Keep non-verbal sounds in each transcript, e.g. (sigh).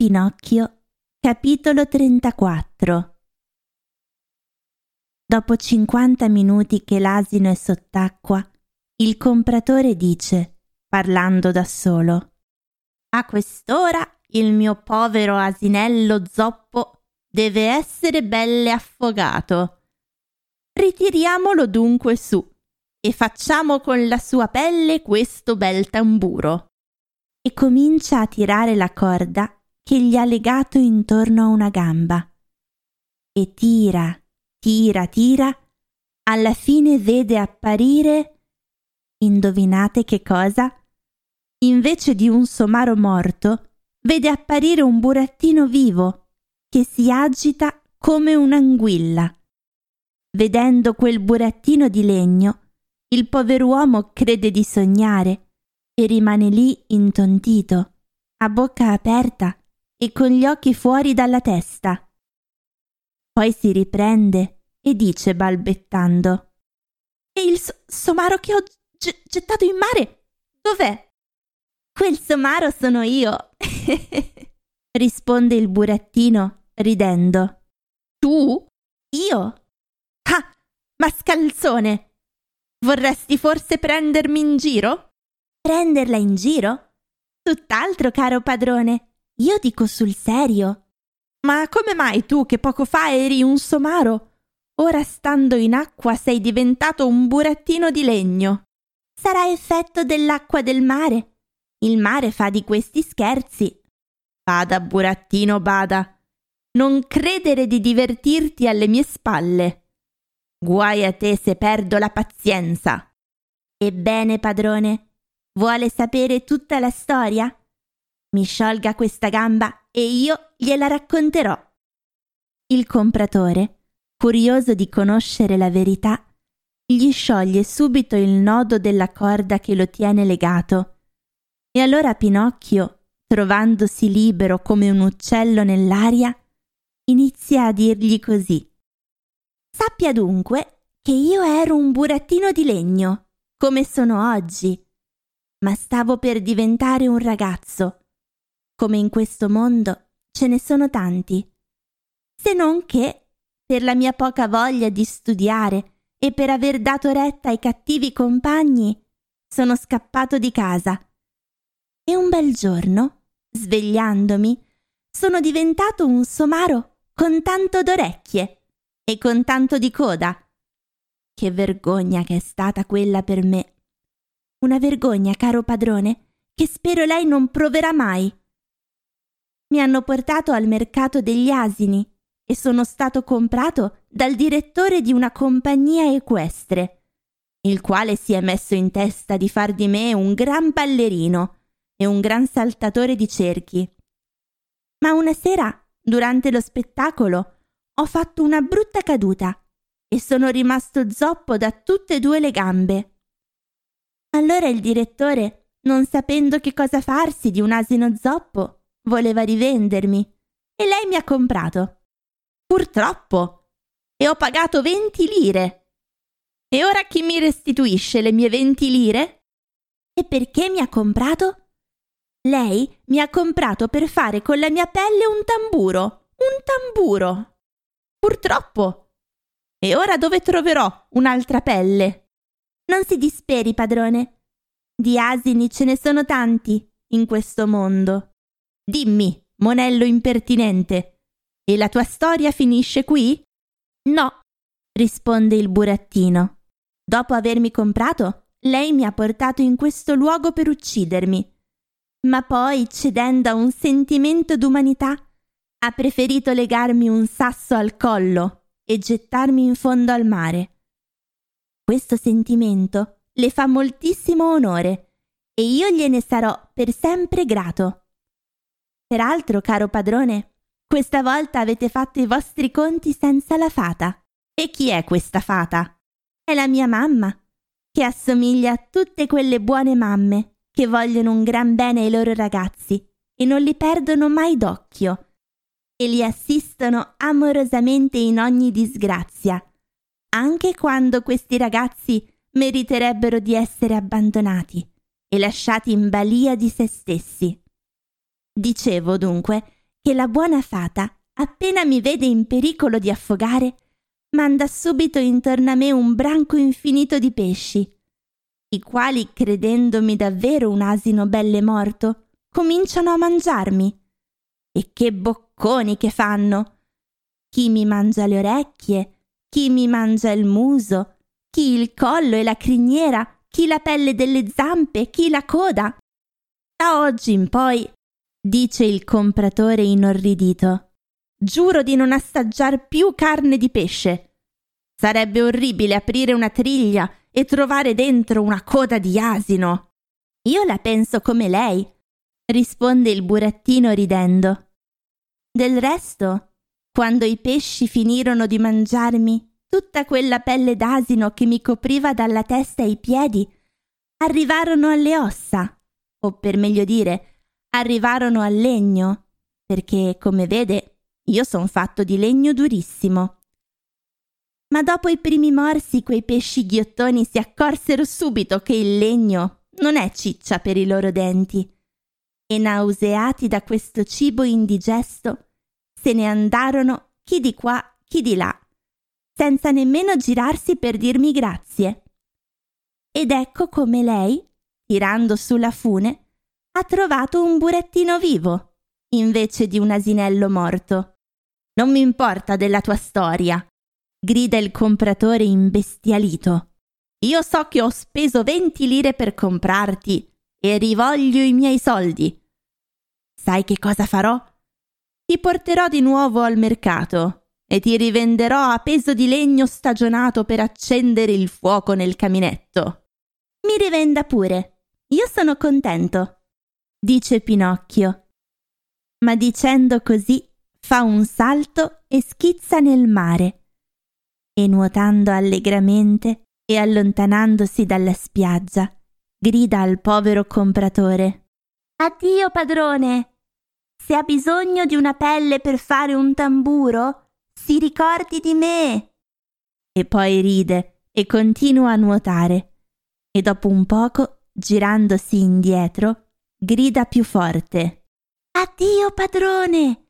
Pinocchio, capitolo 34 Dopo 50 minuti che l'asino è sott'acqua, il compratore dice, parlando da solo, A quest'ora il mio povero asinello zoppo deve essere belle affogato. Ritiriamolo dunque su e facciamo con la sua pelle questo bel tamburo. E comincia a tirare la corda che gli ha legato intorno a una gamba. E tira, tira, tira, alla fine vede apparire. Indovinate che cosa? Invece di un somaro morto, vede apparire un burattino vivo che si agita come un'anguilla. Vedendo quel burattino di legno, il pover'uomo crede di sognare e rimane lì intontito, a bocca aperta e con gli occhi fuori dalla testa. Poi si riprende e dice balbettando: E il so- somaro che ho g- gettato in mare? Dov'è? Quel somaro sono io, (laughs) risponde il burattino ridendo. Tu? Io? Ah, mascalzone! Vorresti forse prendermi in giro? Prenderla in giro? Tutt'altro, caro padrone. Io dico sul serio. Ma come mai tu, che poco fa eri un somaro, ora stando in acqua sei diventato un burattino di legno? Sarà effetto dell'acqua del mare. Il mare fa di questi scherzi. Bada, burattino, bada. Non credere di divertirti alle mie spalle. Guai a te se perdo la pazienza. Ebbene, padrone, vuole sapere tutta la storia? Mi sciolga questa gamba e io gliela racconterò. Il compratore, curioso di conoscere la verità, gli scioglie subito il nodo della corda che lo tiene legato. E allora Pinocchio, trovandosi libero come un uccello nell'aria, inizia a dirgli così. Sappia dunque che io ero un burattino di legno, come sono oggi, ma stavo per diventare un ragazzo come in questo mondo ce ne sono tanti. Se non che, per la mia poca voglia di studiare e per aver dato retta ai cattivi compagni, sono scappato di casa. E un bel giorno, svegliandomi, sono diventato un somaro con tanto d'orecchie e con tanto di coda. Che vergogna che è stata quella per me. Una vergogna, caro padrone, che spero lei non proverà mai mi hanno portato al mercato degli asini e sono stato comprato dal direttore di una compagnia equestre, il quale si è messo in testa di far di me un gran ballerino e un gran saltatore di cerchi. Ma una sera, durante lo spettacolo, ho fatto una brutta caduta e sono rimasto zoppo da tutte e due le gambe. Allora il direttore, non sapendo che cosa farsi di un asino zoppo, voleva rivendermi e lei mi ha comprato. Purtroppo. E ho pagato 20 lire. E ora chi mi restituisce le mie 20 lire? E perché mi ha comprato? Lei mi ha comprato per fare con la mia pelle un tamburo. Un tamburo. Purtroppo. E ora dove troverò un'altra pelle? Non si disperi, padrone. Di asini ce ne sono tanti in questo mondo. Dimmi, monello impertinente, e la tua storia finisce qui? No, risponde il burattino. Dopo avermi comprato, lei mi ha portato in questo luogo per uccidermi. Ma poi, cedendo a un sentimento d'umanità, ha preferito legarmi un sasso al collo e gettarmi in fondo al mare. Questo sentimento le fa moltissimo onore e io gliene sarò per sempre grato. Peraltro, caro padrone, questa volta avete fatto i vostri conti senza la fata. E chi è questa fata? È la mia mamma, che assomiglia a tutte quelle buone mamme che vogliono un gran bene ai loro ragazzi e non li perdono mai d'occhio e li assistono amorosamente in ogni disgrazia, anche quando questi ragazzi meriterebbero di essere abbandonati e lasciati in balia di se stessi. Dicevo dunque che la buona fata, appena mi vede in pericolo di affogare, manda subito intorno a me un branco infinito di pesci, i quali, credendomi davvero un asino belle morto, cominciano a mangiarmi. E che bocconi che fanno! Chi mi mangia le orecchie, chi mi mangia il muso, chi il collo e la criniera, chi la pelle delle zampe, chi la coda. Da oggi in poi, dice il compratore inorridito, giuro di non assaggiar più carne di pesce. Sarebbe orribile aprire una triglia e trovare dentro una coda di asino. Io la penso come lei, risponde il burattino ridendo. Del resto, quando i pesci finirono di mangiarmi tutta quella pelle d'asino che mi copriva dalla testa ai piedi, arrivarono alle ossa, o per meglio dire, arrivarono al legno, perché, come vede, io son fatto di legno durissimo. Ma dopo i primi morsi quei pesci ghiottoni si accorsero subito che il legno non è ciccia per i loro denti, e nauseati da questo cibo indigesto, se ne andarono chi di qua, chi di là, senza nemmeno girarsi per dirmi grazie. Ed ecco come lei, tirando sulla fune, ha trovato un burattino vivo, invece di un asinello morto. Non mi importa della tua storia, grida il compratore imbestialito. Io so che ho speso venti lire per comprarti e rivoglio i miei soldi. Sai che cosa farò? Ti porterò di nuovo al mercato e ti rivenderò a peso di legno stagionato per accendere il fuoco nel caminetto. Mi rivenda pure. Io sono contento, dice Pinocchio. Ma dicendo così fa un salto e schizza nel mare. E nuotando allegramente e allontanandosi dalla spiaggia, grida al povero compratore. Addio, padrone. Se ha bisogno di una pelle per fare un tamburo, si ricordi di me. E poi ride e continua a nuotare. E dopo un poco, girandosi indietro, grida più forte. Addio, padrone.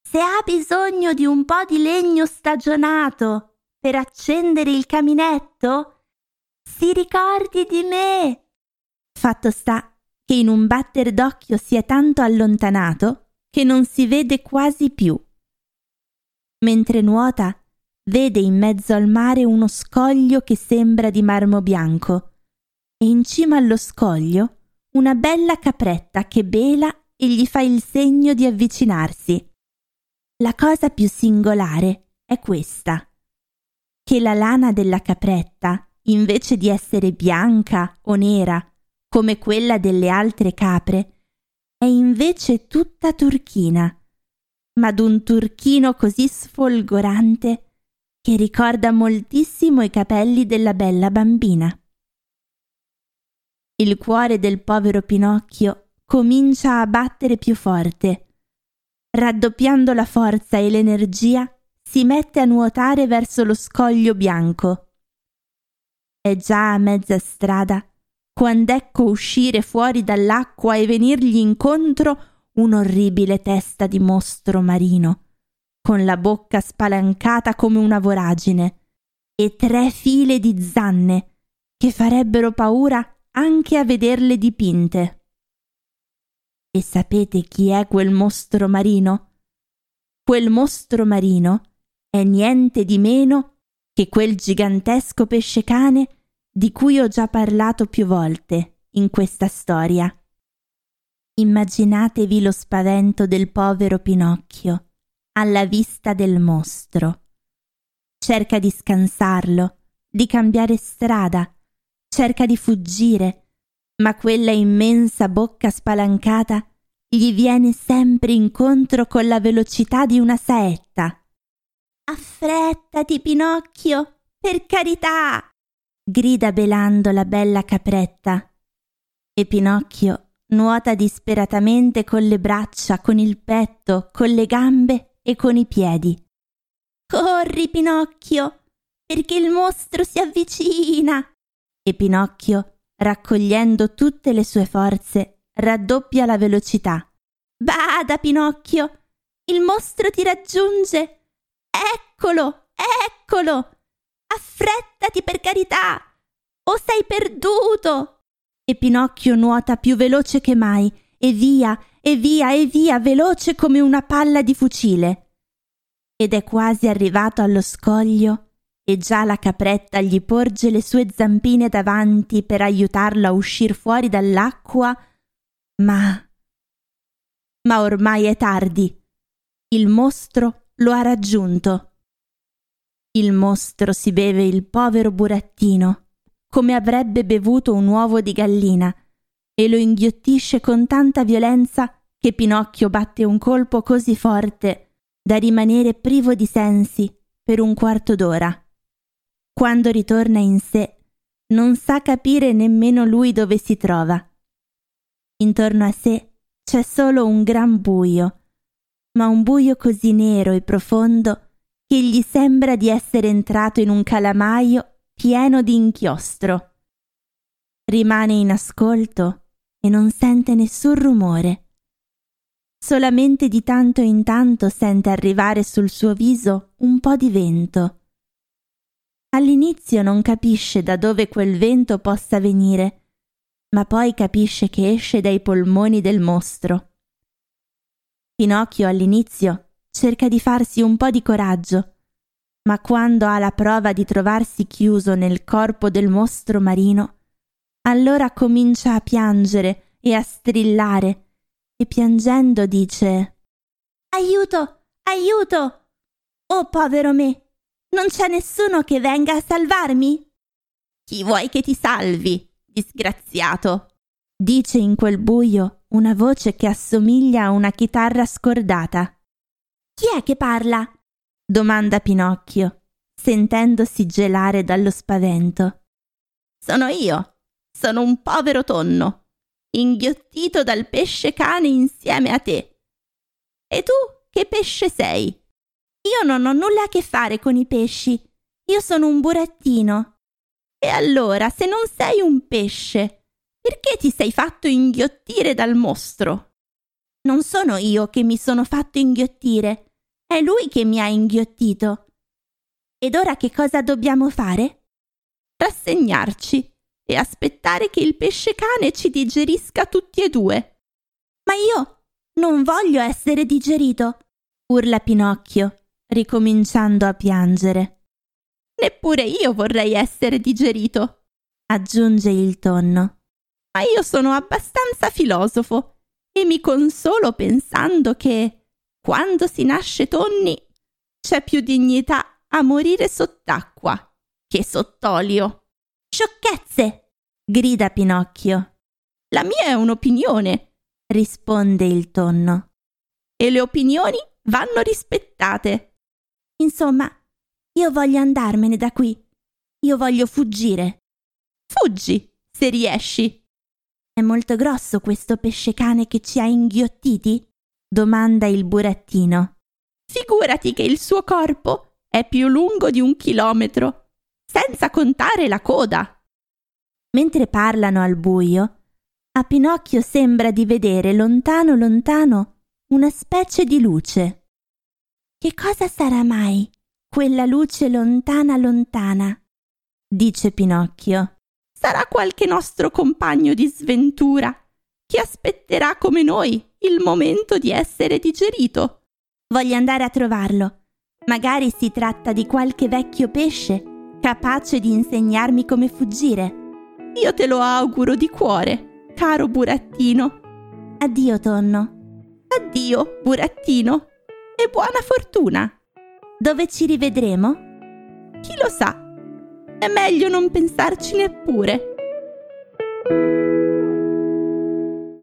Se ha bisogno di un po' di legno stagionato per accendere il caminetto, si ricordi di me. Fatto sta che in un batter d'occhio si è tanto allontanato che non si vede quasi più. Mentre nuota, vede in mezzo al mare uno scoglio che sembra di marmo bianco e in cima allo scoglio una bella capretta che bela e gli fa il segno di avvicinarsi. La cosa più singolare è questa, che la lana della capretta, invece di essere bianca o nera, come quella delle altre capre, è invece tutta turchina, ma d'un turchino così sfolgorante che ricorda moltissimo i capelli della bella bambina. Il cuore del povero Pinocchio comincia a battere più forte. Raddoppiando la forza e l'energia, si mette a nuotare verso lo scoglio bianco. È già a mezza strada quand'ecco uscire fuori dall'acqua e venirgli incontro un'orribile testa di mostro marino, con la bocca spalancata come una voragine, e tre file di zanne che farebbero paura anche a vederle dipinte. E sapete chi è quel mostro marino? Quel mostro marino è niente di meno che quel gigantesco pesce cane di cui ho già parlato più volte in questa storia. Immaginatevi lo spavento del povero Pinocchio alla vista del mostro. Cerca di scansarlo, di cambiare strada, cerca di fuggire, ma quella immensa bocca spalancata gli viene sempre incontro con la velocità di una saetta. Affrettati, Pinocchio, per carità! grida belando la bella capretta. E Pinocchio nuota disperatamente con le braccia, con il petto, con le gambe e con i piedi. Corri, Pinocchio, perché il mostro si avvicina. E Pinocchio, raccogliendo tutte le sue forze, raddoppia la velocità. Bada, Pinocchio, il mostro ti raggiunge! Eccolo! Eccolo! Affrettati per carità! O sei perduto! E Pinocchio nuota più veloce che mai, e via, e via, e via, veloce come una palla di fucile. Ed è quasi arrivato allo scoglio, e già la capretta gli porge le sue zampine davanti per aiutarlo a uscir fuori dall'acqua, ma... Ma ormai è tardi. Il mostro lo ha raggiunto. Il mostro si beve il povero burattino, come avrebbe bevuto un uovo di gallina, e lo inghiottisce con tanta violenza che Pinocchio batte un colpo così forte da rimanere privo di sensi per un quarto d'ora. Quando ritorna in sé, non sa capire nemmeno lui dove si trova. Intorno a sé c'è solo un gran buio, ma un buio così nero e profondo che gli sembra di essere entrato in un calamaio pieno di inchiostro. Rimane in ascolto e non sente nessun rumore. Solamente di tanto in tanto sente arrivare sul suo viso un po' di vento. All'inizio non capisce da dove quel vento possa venire, ma poi capisce che esce dai polmoni del mostro. Pinocchio all'inizio cerca di farsi un po' di coraggio, ma quando ha la prova di trovarsi chiuso nel corpo del mostro marino, allora comincia a piangere e a strillare e piangendo dice Aiuto, aiuto! Oh povero me, non c'è nessuno che venga a salvarmi? Chi vuoi che ti salvi, disgraziato? dice in quel buio una voce che assomiglia a una chitarra scordata. Chi è che parla? domanda Pinocchio, sentendosi gelare dallo spavento. Sono io. Sono un povero tonno, inghiottito dal pesce cane insieme a te. E tu che pesce sei? Io non ho nulla a che fare con i pesci. Io sono un burattino. E allora, se non sei un pesce, perché ti sei fatto inghiottire dal mostro? Non sono io che mi sono fatto inghiottire, è lui che mi ha inghiottito. Ed ora che cosa dobbiamo fare? Rassegnarci e aspettare che il pesce cane ci digerisca tutti e due. Ma io non voglio essere digerito, urla Pinocchio, ricominciando a piangere. Neppure io vorrei essere digerito, aggiunge il tonno. Ma io sono abbastanza filosofo e mi consolo pensando che quando si nasce tonni c'è più dignità a morire sott'acqua che sott'olio. Sciocchezze! grida Pinocchio. La mia è un'opinione, risponde il tonno. E le opinioni vanno rispettate. Insomma, io voglio andarmene da qui. Io voglio fuggire. Fuggi, se riesci. È molto grosso questo pesce cane che ci ha inghiottiti? domanda il burattino. Figurati che il suo corpo è più lungo di un chilometro, senza contare la coda. Mentre parlano al buio, a Pinocchio sembra di vedere lontano lontano una specie di luce. Che cosa sarà mai quella luce lontana lontana? dice Pinocchio. Sarà qualche nostro compagno di sventura che aspetterà come noi il momento di essere digerito. Voglio andare a trovarlo. Magari si tratta di qualche vecchio pesce capace di insegnarmi come fuggire. Io te lo auguro di cuore, caro burattino. Addio, tonno. Addio, burattino. E buona fortuna. Dove ci rivedremo? Chi lo sa? È meglio non pensarci neppure.